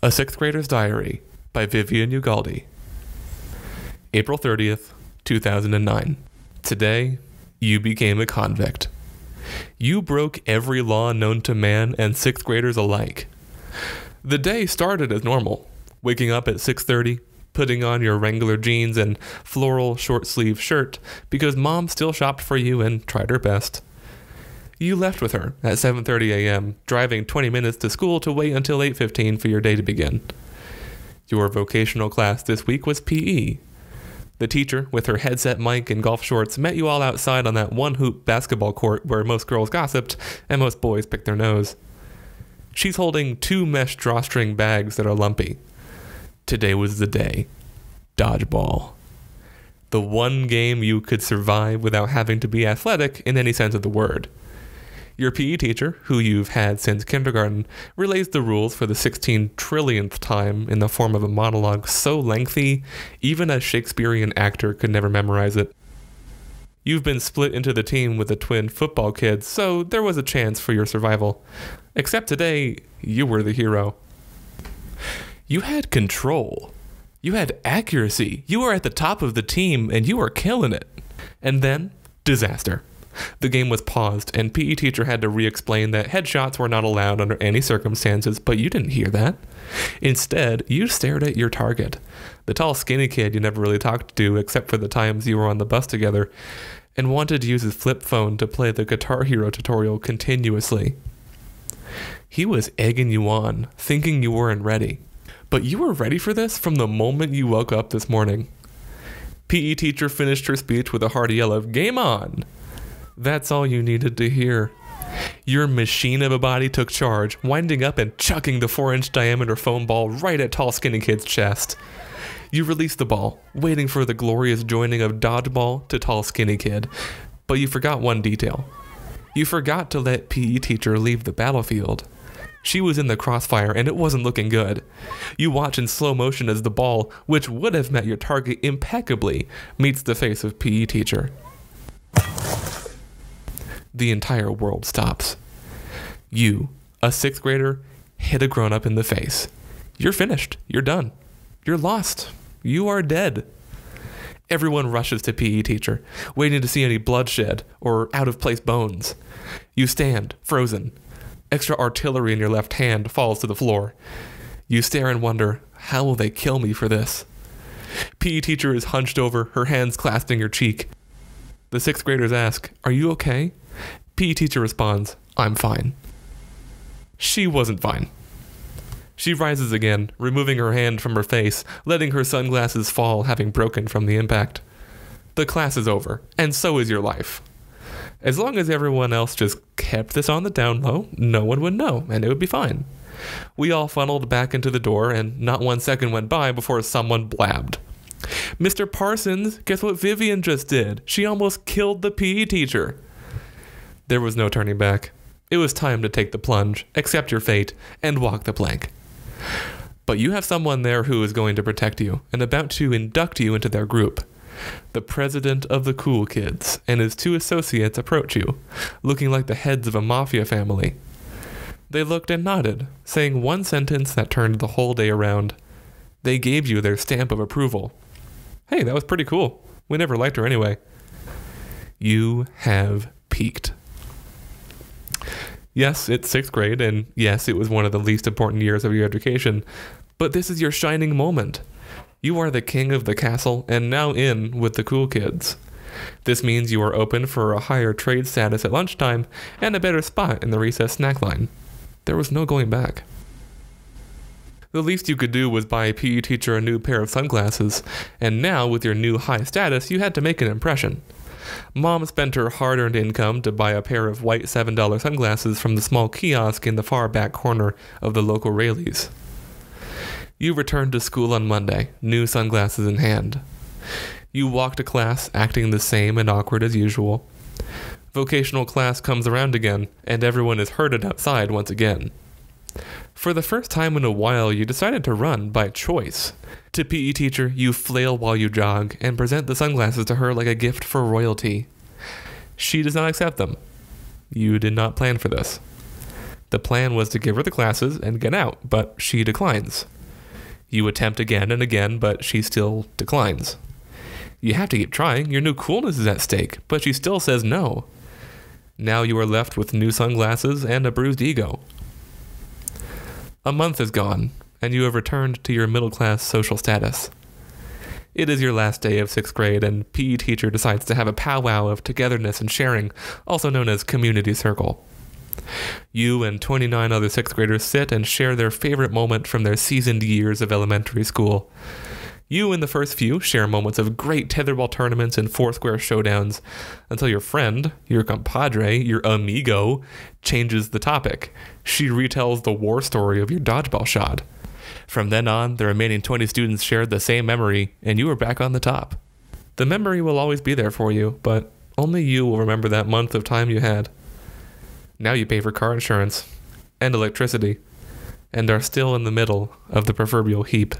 A Sixth Grader's Diary by Viviane Ugalde. April 30th, 2009. Today, you became a convict. You broke every law known to man and sixth graders alike. The day started as normal, waking up at 6:30, putting on your Wrangler jeans and floral short-sleeve shirt because mom still shopped for you and tried her best. You left with her at 7:30 a.m., driving 20 minutes to school to wait until 8:15 for your day to begin. Your vocational class this week was PE. The teacher, with her headset mic and golf shorts, met you all outside on that one hoop basketball court where most girls gossiped and most boys picked their nose. She's holding two mesh drawstring bags that are lumpy. Today was the day. Dodgeball. The one game you could survive without having to be athletic in any sense of the word. Your PE teacher, who you've had since kindergarten, relays the rules for the 16 trillionth time in the form of a monologue so lengthy, even a Shakespearean actor could never memorize it. You've been split into the team with the twin football kids, so there was a chance for your survival. Except today, you were the hero. You had control. You had accuracy. You were at the top of the team and you were killing it. And then, disaster. The game was paused, and PE teacher had to re explain that headshots were not allowed under any circumstances, but you didn't hear that. Instead, you stared at your target, the tall, skinny kid you never really talked to except for the times you were on the bus together, and wanted to use his flip phone to play the Guitar Hero tutorial continuously. He was egging you on, thinking you weren't ready. But you were ready for this from the moment you woke up this morning. PE teacher finished her speech with a hearty yell of Game on! That's all you needed to hear. Your machine of a body took charge, winding up and chucking the 4 inch diameter foam ball right at tall, skinny kid's chest. You released the ball, waiting for the glorious joining of dodgeball to tall, skinny kid. But you forgot one detail. You forgot to let PE teacher leave the battlefield. She was in the crossfire and it wasn't looking good. You watch in slow motion as the ball, which would have met your target impeccably, meets the face of PE teacher the entire world stops. You, a sixth grader, hit a grown up in the face. You're finished. You're done. You're lost. You are dead. Everyone rushes to PE teacher, waiting to see any bloodshed or out of place bones. You stand, frozen. Extra artillery in your left hand falls to the floor. You stare and wonder, how will they kill me for this? PE teacher is hunched over, her hands clasping her cheek. The sixth graders ask, Are you okay? PE teacher responds, I'm fine. She wasn't fine. She rises again, removing her hand from her face, letting her sunglasses fall, having broken from the impact. The class is over, and so is your life. As long as everyone else just kept this on the down low, no one would know, and it would be fine. We all funneled back into the door, and not one second went by before someone blabbed. Mr. Parsons, guess what Viviane just did? She almost killed the PE teacher. There was no turning back. It was time to take the plunge, accept your fate, and walk the plank. But you have someone there who is going to protect you and about to induct you into their group. The president of the cool kids and his two associates approach you, looking like the heads of a mafia family. They looked and nodded, saying one sentence that turned the whole day around. They gave you their stamp of approval. Hey, that was pretty cool. We never liked her anyway. You have peaked. Yes, it's sixth grade, and yes, it was one of the least important years of your education, but this is your shining moment. You are the king of the castle and now in with the cool kids. This means you are open for a higher trade status at lunchtime and a better spot in the recess snack line. There was no going back. The least you could do was buy a PE teacher a new pair of sunglasses, and now, with your new high status, you had to make an impression. Mom spent her hard earned income to buy a pair of white $7 sunglasses from the small kiosk in the far back corner of the local Raley's. You returned to school on Monday, new sunglasses in hand. You walk to class acting the same and awkward as usual. Vocational class comes around again, and everyone is herded outside once again. For the first time in a while, you decided to run by choice. To PE teacher, you flail while you jog and present the sunglasses to her like a gift for royalty. She does not accept them. You did not plan for this. The plan was to give her the glasses and get out, but she declines. You attempt again and again, but she still declines. You have to keep trying, your new coolness is at stake, but she still says no. Now you are left with new sunglasses and a bruised ego. A month is gone, and you have returned to your middle class social status. It is your last day of sixth grade, and PE teacher decides to have a powwow of togetherness and sharing, also known as community circle. You and 29 other sixth graders sit and share their favorite moment from their seasoned years of elementary school. You and the first few share moments of great tetherball tournaments and foursquare showdowns until your friend, your compadre, your amigo changes the topic. She retells the war story of your dodgeball shot. From then on, the remaining 20 students shared the same memory, and you were back on the top. The memory will always be there for you, but only you will remember that month of time you had. Now you pay for car insurance and electricity and are still in the middle of the proverbial heap.